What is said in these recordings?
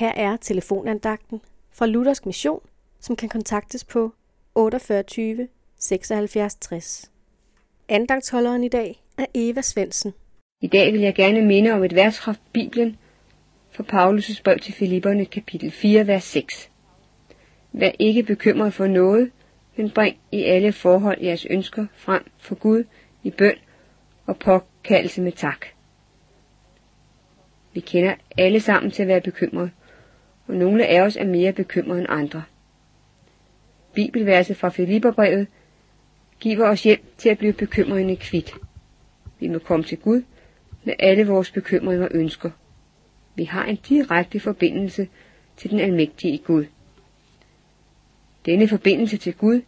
Her er telefonandagten fra Luthersk Mission, som kan kontaktes på 48 76 60. Andagtsholderen i dag er Eva Svensen. I dag vil jeg gerne minde om et vers fra Bibelen, fra Paulus' brev til Filipperne, kapitel 4, vers 6. Vær ikke bekymret for noget, men bring i alle forhold jeres ønsker frem for Gud i bøn og påkaldelse med tak. Vi kender alle sammen til at være bekymrede, og nogle af os er mere bekymrede end andre. Bibelverset fra Filipperbrevet giver os hjælp til at blive bekymrende kvidt. Vi må komme til Gud med alle vores bekymringer og ønsker. Vi har en direkte forbindelse til den almægtige Gud. Denne forbindelse til Gud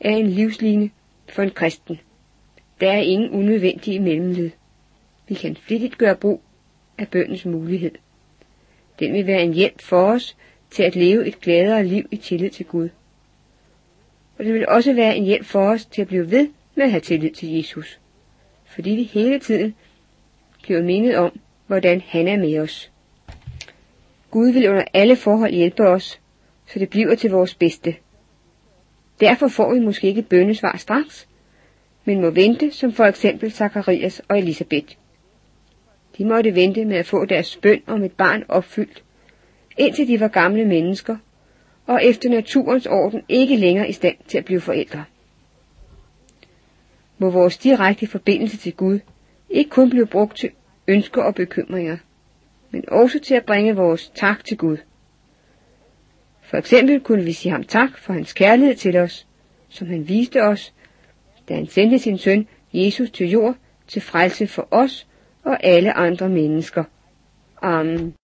er en livsline for en kristen. Der er ingen unødvendige mellemled. Vi kan flittigt gøre brug af bøndens mulighed. Den vil være en hjælp for os til at leve et gladere liv i tillid til Gud. Og det vil også være en hjælp for os til at blive ved med at have tillid til Jesus. Fordi vi hele tiden bliver mindet om, hvordan han er med os. Gud vil under alle forhold hjælpe os, så det bliver til vores bedste. Derfor får vi måske ikke bønnesvar straks, men må vente, som for eksempel Zakarias og Elisabeth. De måtte vente med at få deres bøn om et barn opfyldt, indtil de var gamle mennesker, og efter naturens orden ikke længere i stand til at blive forældre. Må vores direkte forbindelse til Gud ikke kun blive brugt til ønsker og bekymringer, men også til at bringe vores tak til Gud. For eksempel kunne vi sige ham tak for hans kærlighed til os, som han viste os, da han sendte sin søn Jesus til jord til frelse for os og alle andre mennesker. Amen.